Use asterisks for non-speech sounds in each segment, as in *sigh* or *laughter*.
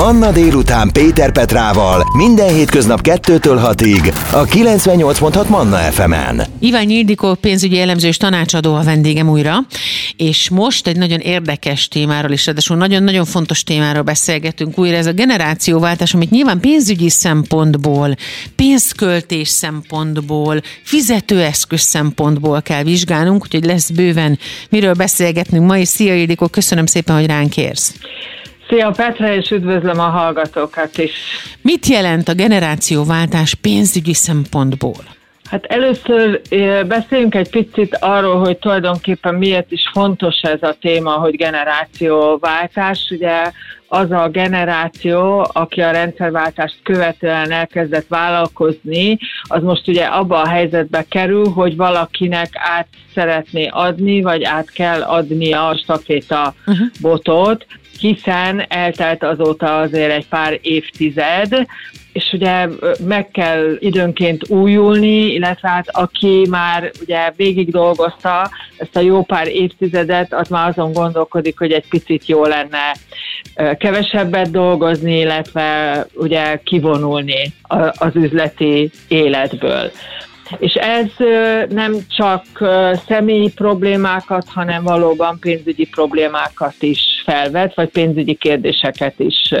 Manna délután Péter Petrával minden hétköznap 2-től 6-ig a 98.6 Manna FM-en. Iván Ildikó pénzügyi elemző és tanácsadó a vendégem újra, és most egy nagyon érdekes témáról is, ráadásul nagyon-nagyon fontos témáról beszélgetünk újra, ez a generációváltás, amit nyilván pénzügyi szempontból, pénzköltés szempontból, fizetőeszköz szempontból kell vizsgálnunk, úgyhogy lesz bőven miről beszélgetnünk ma, és szia Ildikó, köszönöm szépen, hogy ránk érsz. Szia Petra, és üdvözlöm a hallgatókat is. Mit jelent a generációváltás pénzügyi szempontból? Hát először beszéljünk egy picit arról, hogy tulajdonképpen miért is fontos ez a téma, hogy generációváltás. Ugye az a generáció, aki a rendszerváltást követően elkezdett vállalkozni, az most ugye abba a helyzetbe kerül, hogy valakinek át szeretné adni, vagy át kell adni a staféta botot, hiszen eltelt azóta azért egy pár évtized, és ugye meg kell időnként újulni, illetve hát aki már ugye végig dolgozta ezt a jó pár évtizedet, az már azon gondolkodik, hogy egy picit jó lenne kevesebbet dolgozni, illetve ugye kivonulni az üzleti életből. És ez nem csak személyi problémákat, hanem valóban pénzügyi problémákat is felvet, vagy pénzügyi kérdéseket is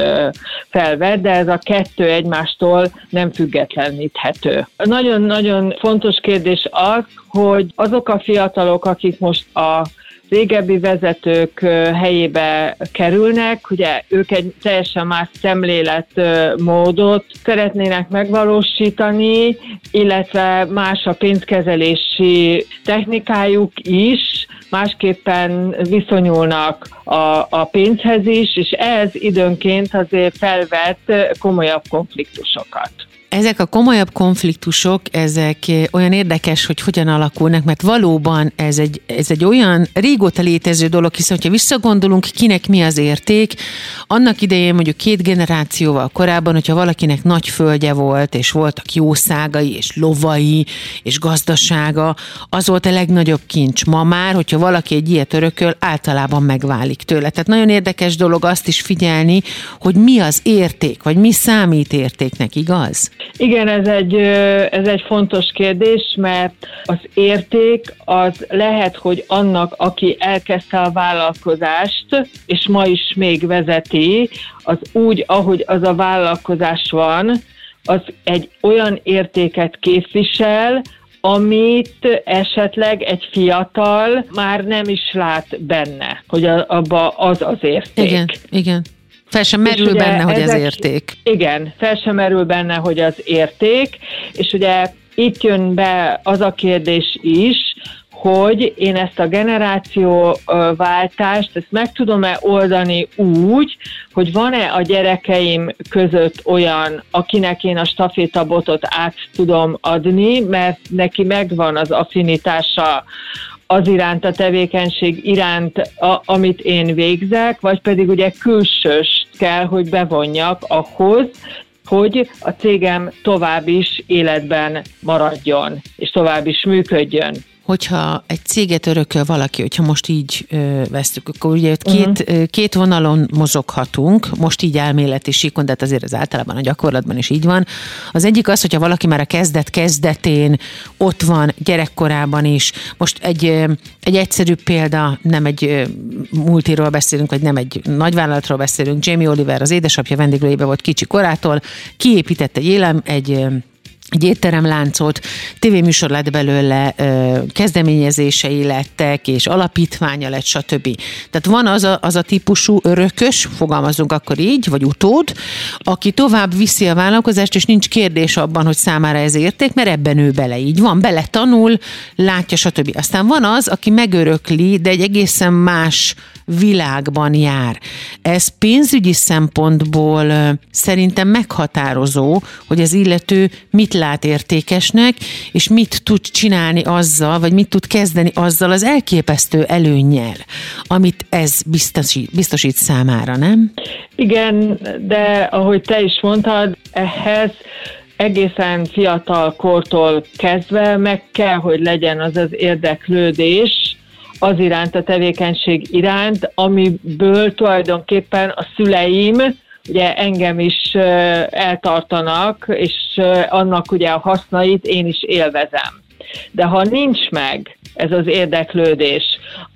felvet, de ez a kettő egymástól nem függetleníthető. Nagyon-nagyon fontos kérdés az, hogy azok a fiatalok, akik most a régebbi vezetők helyébe kerülnek, ugye ők egy teljesen más szemléletmódot szeretnének megvalósítani, illetve más a pénzkezelési technikájuk is, másképpen viszonyulnak a, a pénzhez is, és ez időnként azért felvet komolyabb konfliktusokat. Ezek a komolyabb konfliktusok, ezek olyan érdekes, hogy hogyan alakulnak, mert valóban ez egy, ez egy olyan régóta létező dolog, hiszen ha visszagondolunk, kinek mi az érték, annak idején mondjuk két generációval korábban, hogyha valakinek nagy földje volt, és voltak jószágai, és lovai, és gazdasága, az volt a legnagyobb kincs. Ma már, hogyha valaki egy ilyet örököl, általában megválik tőle. Tehát nagyon érdekes dolog azt is figyelni, hogy mi az érték, vagy mi számít értéknek, igaz? Igen, ez egy, ez egy fontos kérdés, mert az érték az lehet, hogy annak, aki elkezdte a vállalkozást, és ma is még vezeti, az úgy, ahogy az a vállalkozás van, az egy olyan értéket képvisel, amit esetleg egy fiatal már nem is lát benne, hogy abba az az érték. Igen, igen. Fel sem merül benne, hogy ez érték. Igen, fel sem merül benne, hogy az érték, és ugye itt jön be az a kérdés is, hogy én ezt a generációváltást, ezt meg tudom-e oldani úgy, hogy van-e a gyerekeim között olyan, akinek én a stafétabotot át tudom adni, mert neki megvan az affinitása az iránt, a tevékenység iránt, a, amit én végzek, vagy pedig ugye külsős kell, hogy bevonjak ahhoz, hogy a cégem tovább is életben maradjon, és tovább is működjön hogyha egy céget örököl valaki, hogyha most így ö, vesztük, akkor ugye két, uh-huh. két vonalon mozoghatunk, most így elméleti síkon, de hát azért az általában a gyakorlatban is így van. Az egyik az, hogyha valaki már a kezdet kezdetén ott van, gyerekkorában is. Most egy, egy egyszerű példa, nem egy multiról beszélünk, vagy nem egy nagyvállalatról beszélünk. Jamie Oliver, az édesapja vendéglőjébe volt kicsi korától, kiépített egy élem, egy egy étteremláncot, tévéműsor lett belőle, kezdeményezései lettek, és alapítványa lett, stb. Tehát van az a, az a típusú örökös, fogalmazunk akkor így, vagy utód, aki tovább viszi a vállalkozást, és nincs kérdés abban, hogy számára ez érték, mert ebben ő bele így van, bele tanul, látja, stb. Aztán van az, aki megörökli, de egy egészen más világban jár. Ez pénzügyi szempontból szerintem meghatározó, hogy az illető mit lát értékesnek, és mit tud csinálni azzal, vagy mit tud kezdeni azzal az elképesztő előnnyel, amit ez biztosít, biztosít számára, nem? Igen, de ahogy te is mondtad, ehhez egészen fiatal kortól kezdve meg kell, hogy legyen az az érdeklődés, az iránt, a tevékenység iránt, amiből tulajdonképpen a szüleim ugye engem is eltartanak, és annak ugye a hasznait én is élvezem. De ha nincs meg ez az érdeklődés,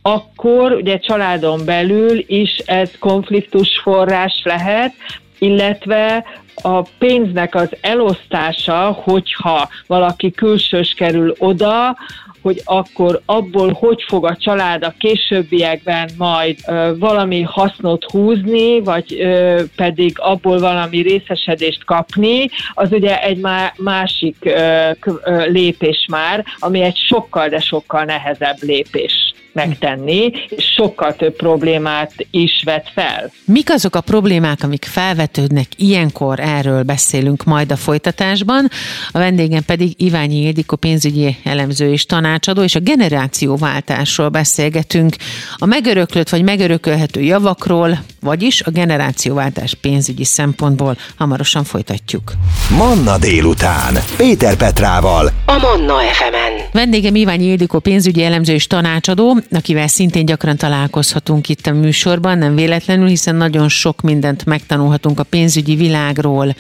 akkor ugye családon belül is ez konfliktus forrás lehet, illetve a pénznek az elosztása, hogyha valaki külsős kerül oda, hogy akkor abból hogy fog a család a későbbiekben majd ö, valami hasznot húzni, vagy ö, pedig abból valami részesedést kapni, az ugye egy má- másik ö, ö, lépés már, ami egy sokkal, de sokkal nehezebb lépés megtenni, és sokkal több problémát is vet fel. Mik azok a problémák, amik felvetődnek ilyenkor, erről beszélünk majd a folytatásban. A vendégem pedig Iványi Ildikó pénzügyi elemző és tanácsadó, és a generációváltásról beszélgetünk, a megöröklött vagy megörökölhető javakról, vagyis a generációváltás pénzügyi szempontból hamarosan folytatjuk. Manna délután. Péter Petrával. A Manna FM-en. Vendégem Iványi Ildikó pénzügyi elemző és tanácsadó, akivel szintén gyakran találkozhatunk itt a műsorban, nem véletlenül, hiszen nagyon sok mindent megtanulhatunk a pénzügyi világról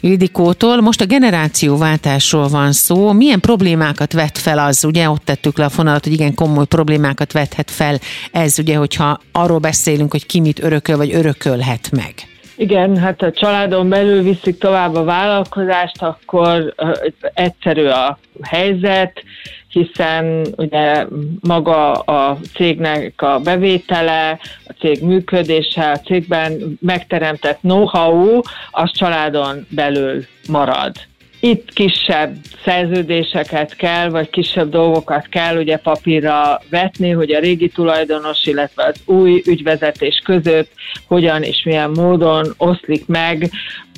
Ildikótól. Most a generációváltásról van szó. Milyen problémákat vet fel az, ugye ott tettük le a fonalat, hogy igen komoly problémákat vethet fel ez, ugye, hogyha arról beszélünk, hogy ki mit örököl, vagy örökölhet meg. Igen, hát a családon belül viszik tovább a vállalkozást, akkor egyszerű a helyzet, hiszen ugye maga a cégnek a bevétele, a cég működése, a cégben megteremtett know-how, az családon belül marad. Itt kisebb szerződéseket kell, vagy kisebb dolgokat kell ugye papírra vetni, hogy a régi tulajdonos, illetve az új ügyvezetés között hogyan és milyen módon oszlik meg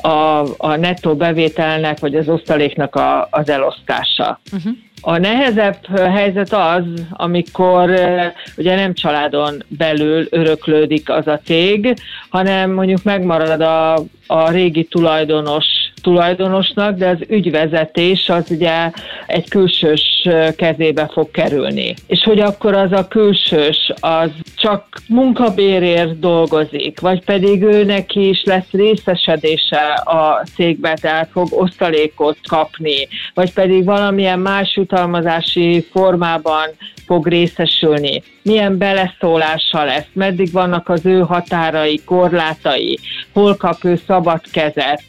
a, a nettó bevételnek, vagy az osztaléknak a, az elosztása. Uh-huh. A nehezebb helyzet az, amikor ugye nem családon belül öröklődik az a cég, hanem mondjuk megmarad a, a régi tulajdonos tulajdonosnak, de az ügyvezetés az ugye egy külsős kezébe fog kerülni. És hogy akkor az a külsős az csak munkabérért dolgozik, vagy pedig őnek is lesz részesedése a cégbe, tehát fog osztalékot kapni, vagy pedig valamilyen más jutalmazási formában fog részesülni, milyen beleszólással lesz, meddig vannak az ő határai, korlátai, hol kap ő szabad kezet,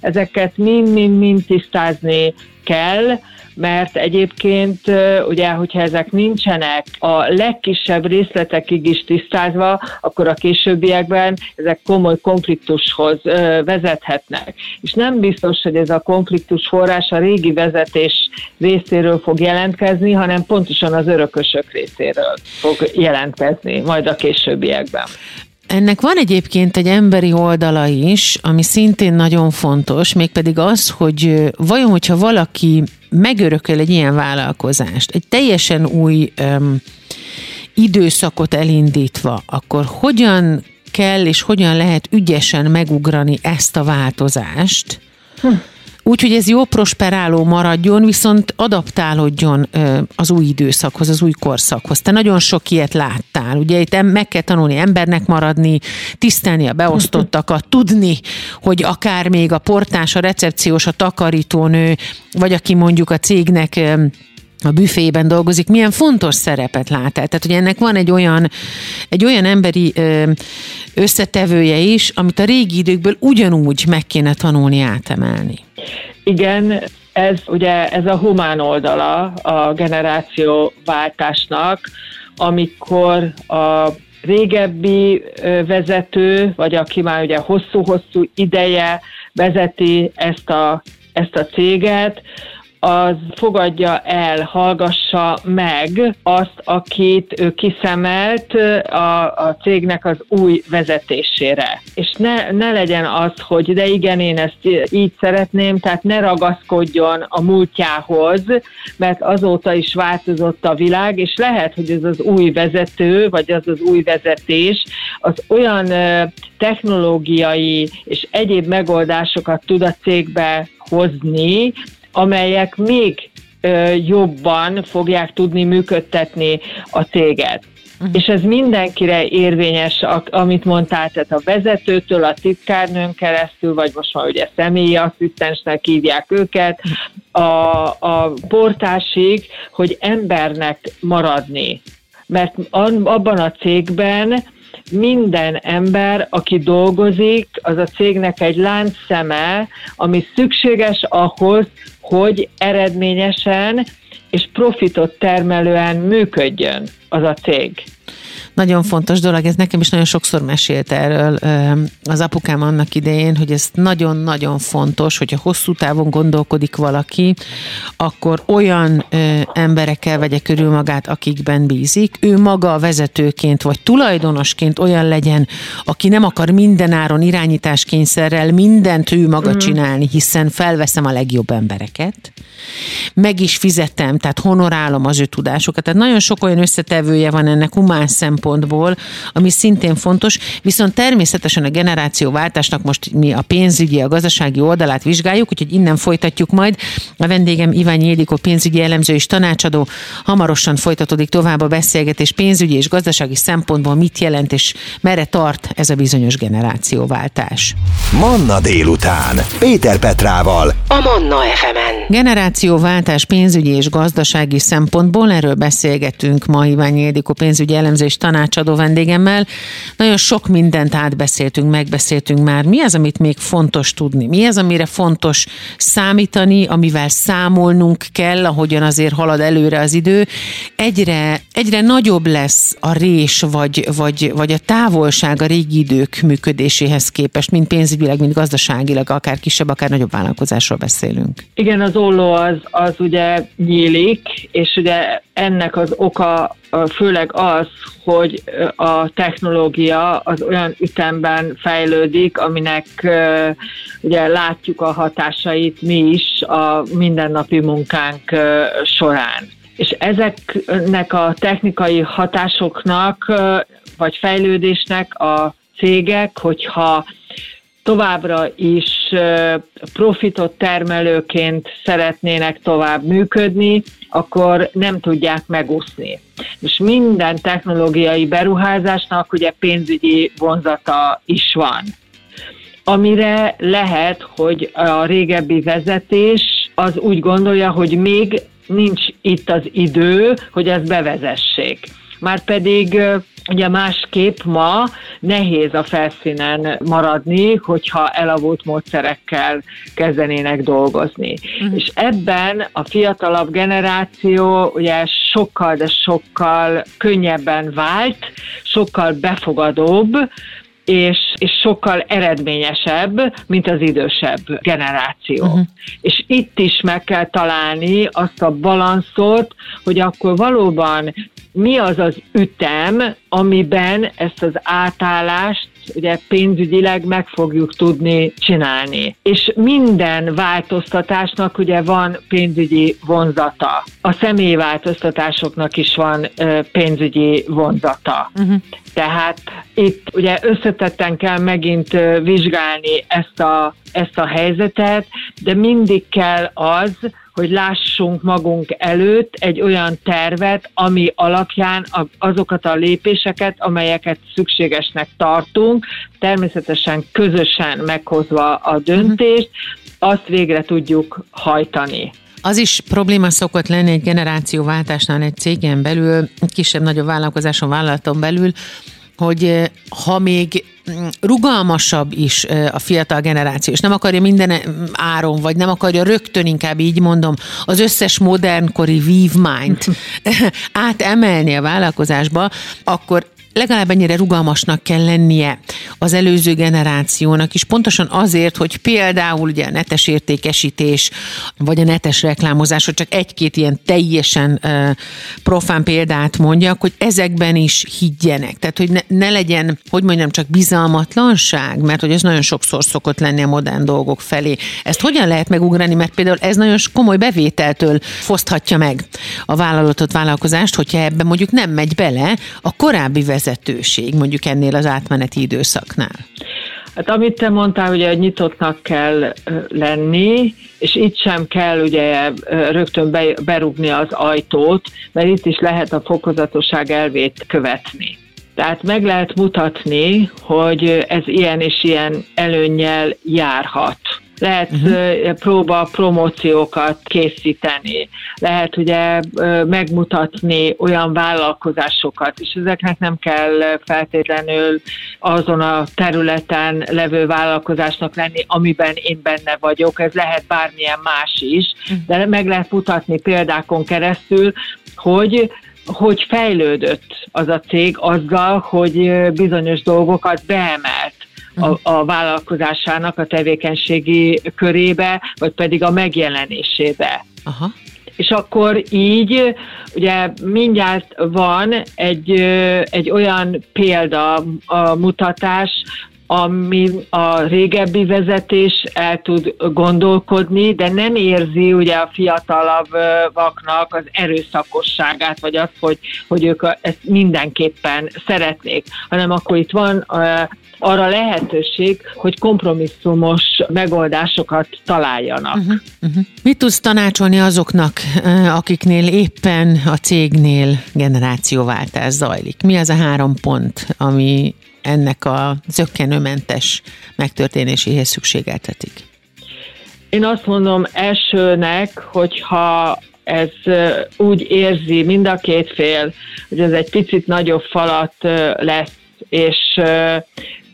ezeket mind-mind-mind tisztázni kell, mert egyébként ugye, hogyha ezek nincsenek a legkisebb részletekig is tisztázva, akkor a későbbiekben ezek komoly konfliktushoz vezethetnek. És nem biztos, hogy ez a konfliktus forrás a régi vezetés részéről fog jelentkezni, hanem pontosan az örökösök részéről fog jelentkezni majd a későbbiekben. Ennek van egyébként egy emberi oldala is, ami szintén nagyon fontos, mégpedig az, hogy vajon, hogyha valaki megörököl egy ilyen vállalkozást, egy teljesen új um, időszakot elindítva, akkor hogyan kell és hogyan lehet ügyesen megugrani ezt a változást, hm úgy, hogy ez jó prosperáló maradjon, viszont adaptálódjon az új időszakhoz, az új korszakhoz. Te nagyon sok ilyet láttál. Ugye itt meg kell tanulni embernek maradni, tisztelni a beosztottakat, tudni, hogy akár még a portás, a recepciós, a takarítónő, vagy aki mondjuk a cégnek a büfében dolgozik, milyen fontos szerepet lát el. Tehát, hogy ennek van egy olyan, egy olyan emberi összetevője is, amit a régi időkből ugyanúgy meg kéne tanulni átemelni. Igen, ez ugye ez a humán oldala a generációváltásnak, amikor a régebbi vezető, vagy aki már ugye hosszú-hosszú ideje vezeti ezt a, ezt a céget, az fogadja el, hallgassa meg azt, akit ő kiszemelt a, a cégnek az új vezetésére. És ne, ne legyen az, hogy de igen, én ezt így szeretném, tehát ne ragaszkodjon a múltjához, mert azóta is változott a világ, és lehet, hogy ez az új vezető, vagy az az új vezetés, az olyan technológiai és egyéb megoldásokat tud a cégbe hozni, amelyek még jobban fogják tudni működtetni a céget. Uh-huh. És ez mindenkire érvényes, amit mondtál, tehát a vezetőtől, a titkárnőn keresztül, vagy most már ugye személyi asszisztensnek hívják őket, a, a portásig, hogy embernek maradni. Mert abban a cégben minden ember, aki dolgozik, az a cégnek egy láncszeme, ami szükséges ahhoz, hogy eredményesen és profitot termelően működjön az a cég nagyon fontos dolog, ez nekem is nagyon sokszor mesélt erről az apukám annak idején, hogy ez nagyon-nagyon fontos, hogyha hosszú távon gondolkodik valaki, akkor olyan emberekkel vegye körül magát, akikben bízik. Ő maga a vezetőként vagy tulajdonosként olyan legyen, aki nem akar mindenáron irányításkényszerrel mindent ő maga mm. csinálni, hiszen felveszem a legjobb embereket. Meg is fizetem, tehát honorálom az ő tudásokat. Tehát nagyon sok olyan összetevője van ennek humán szempontból, szempontból, ami szintén fontos, viszont természetesen a generációváltásnak most mi a pénzügyi, a gazdasági oldalát vizsgáljuk, úgyhogy innen folytatjuk majd. A vendégem Iványi Édikó pénzügyi elemző és tanácsadó. Hamarosan folytatódik tovább a beszélgetés pénzügyi és gazdasági szempontból mit jelent és merre tart ez a bizonyos generációváltás. Manna délután. Péter Petrával. A Manna FM-en. Generációváltás pénzügyi és gazdasági szempontból erről beszélgetünk ma Iványi Édikó pénzügyi elemző és tanácsadó vendégemmel. Nagyon sok mindent átbeszéltünk, megbeszéltünk már. Mi az, amit még fontos tudni? Mi az, amire fontos számítani, amivel számolnunk kell, ahogyan azért halad előre az idő? Egyre, egyre nagyobb lesz a rés, vagy, vagy, vagy a távolság a régi idők működéséhez képest, mint pénzügyileg, mint gazdaságilag, akár kisebb, akár nagyobb vállalkozásról beszélünk. Igen, az olló az, az ugye nyílik, és ugye ennek az oka főleg az, hogy a technológia az olyan ütemben fejlődik, aminek ugye látjuk a hatásait mi is a mindennapi munkánk során. És ezeknek a technikai hatásoknak vagy fejlődésnek a cégek, hogyha továbbra is profitot termelőként szeretnének tovább működni, akkor nem tudják megúszni. És minden technológiai beruházásnak ugye pénzügyi vonzata is van. Amire lehet, hogy a régebbi vezetés az úgy gondolja, hogy még nincs itt az idő, hogy ezt bevezessék. Márpedig Ugye másképp ma nehéz a felszínen maradni, hogyha elavult módszerekkel kezdenének dolgozni. Uh-huh. És ebben a fiatalabb generáció ugye sokkal, de sokkal könnyebben vált, sokkal befogadóbb, és, és sokkal eredményesebb, mint az idősebb generáció. Uh-huh. És itt is meg kell találni azt a balanszot, hogy akkor valóban mi az az ütem, amiben ezt az átállást ugye pénzügyileg meg fogjuk tudni csinálni. És minden változtatásnak ugye van pénzügyi vonzata. A személyi változtatásoknak is van pénzügyi vonzata. Uh-huh. Tehát itt ugye összetetten kell megint vizsgálni ezt a, ezt a helyzetet, de mindig kell az, hogy lássunk magunk előtt egy olyan tervet, ami alapján azokat a lépéseket, amelyeket szükségesnek tartunk, természetesen közösen meghozva a döntést, azt végre tudjuk hajtani. Az is probléma szokott lenni egy generációváltásnál egy cégen belül, kisebb-nagyobb vállalkozáson, vállalaton belül, hogy eh, ha még rugalmasabb is a fiatal generáció, és nem akarja minden áron, vagy nem akarja rögtön, inkább így mondom, az összes modernkori vívmányt *laughs* *laughs* átemelni a vállalkozásba, akkor legalább ennyire rugalmasnak kell lennie az előző generációnak is, pontosan azért, hogy például ugye a netes értékesítés, vagy a netes reklámozás, hogy csak egy-két ilyen teljesen uh, profán példát mondjak, hogy ezekben is higgyenek. Tehát, hogy ne, ne legyen, hogy mondjam, csak bizalmatlanság, mert hogy ez nagyon sokszor szokott lenni a modern dolgok felé. Ezt hogyan lehet megugrani, mert például ez nagyon komoly bevételtől foszthatja meg a vállalatot, vállalkozást, hogyha ebben mondjuk nem megy bele a korábbi vezetőség, mondjuk ennél az átmeneti időszaknál? Hát amit te mondtál, ugye nyitottnak kell lenni, és itt sem kell ugye rögtön berúgni az ajtót, mert itt is lehet a fokozatosság elvét követni. Tehát meg lehet mutatni, hogy ez ilyen és ilyen előnnyel járhat lehet uh-huh. próba promóciókat készíteni, lehet ugye megmutatni olyan vállalkozásokat, és ezeknek nem kell feltétlenül azon a területen levő vállalkozásnak lenni, amiben én benne vagyok, ez lehet bármilyen más is, mhm. de meg lehet mutatni példákon keresztül, hogy hogy fejlődött az a cég azzal, hogy bizonyos dolgokat beemelt a, a vállalkozásának a tevékenységi körébe, vagy pedig a megjelenésébe. Aha. És akkor így ugye mindjárt van egy, egy olyan példa, a mutatás, ami a régebbi vezetés el tud gondolkodni, de nem érzi ugye a fiatalabbaknak az erőszakosságát, vagy azt, hogy, hogy ők ezt mindenképpen szeretnék, hanem akkor itt van arra lehetőség, hogy kompromisszumos megoldásokat találjanak. Uh-huh, uh-huh. Mit tudsz tanácsolni azoknak, akiknél éppen a cégnél generációváltás zajlik? Mi az a három pont, ami ennek a zöggenőmentes megtörténéséhez szükségeltetik? Én azt mondom elsőnek, hogyha ez úgy érzi mind a két fél, hogy ez egy picit nagyobb falat lesz, és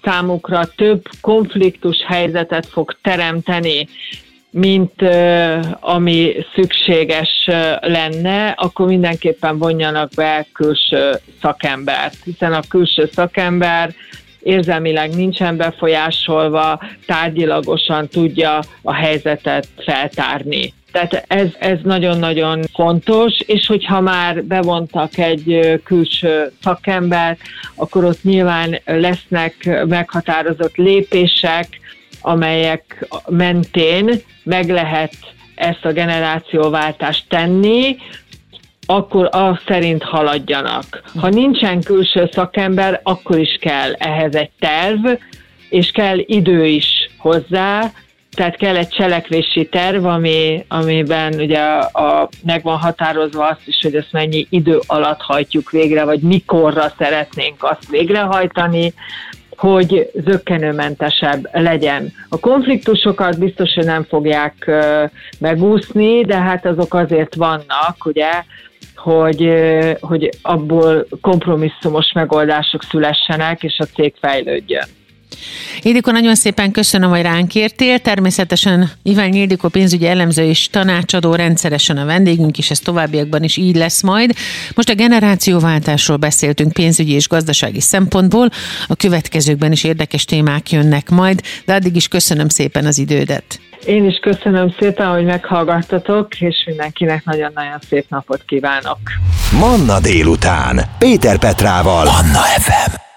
számukra több konfliktus helyzetet fog teremteni, mint ami szükséges lenne, akkor mindenképpen vonjanak be külső szakembert, hiszen a külső szakember érzelmileg nincsen befolyásolva, tárgyilagosan tudja a helyzetet feltárni. Tehát ez, ez nagyon-nagyon fontos, és hogyha már bevontak egy külső szakembert, akkor ott nyilván lesznek meghatározott lépések, amelyek mentén meg lehet ezt a generációváltást tenni, akkor azt szerint haladjanak. Ha nincsen külső szakember, akkor is kell ehhez egy terv, és kell idő is hozzá, tehát kell egy cselekvési terv, ami, amiben ugye a, a, meg van határozva azt is, hogy ezt mennyi idő alatt hajtjuk végre, vagy mikorra szeretnénk azt végrehajtani, hogy zöggenőmentesebb legyen. A konfliktusokat biztos, hogy nem fogják megúszni, de hát azok azért vannak, ugye, hogy, hogy abból kompromisszumos megoldások szülessenek, és a cég fejlődjön. Ildikó, nagyon szépen köszönöm, hogy ránk értél. Természetesen Iván Ildikó pénzügyi elemző és tanácsadó rendszeresen a vendégünk, és ez továbbiakban is így lesz majd. Most a generációváltásról beszéltünk pénzügyi és gazdasági szempontból. A következőkben is érdekes témák jönnek majd, de addig is köszönöm szépen az idődet. Én is köszönöm szépen, hogy meghallgattatok, és mindenkinek nagyon-nagyon szép napot kívánok. Manna délután. Péter Petrával. Manna FM.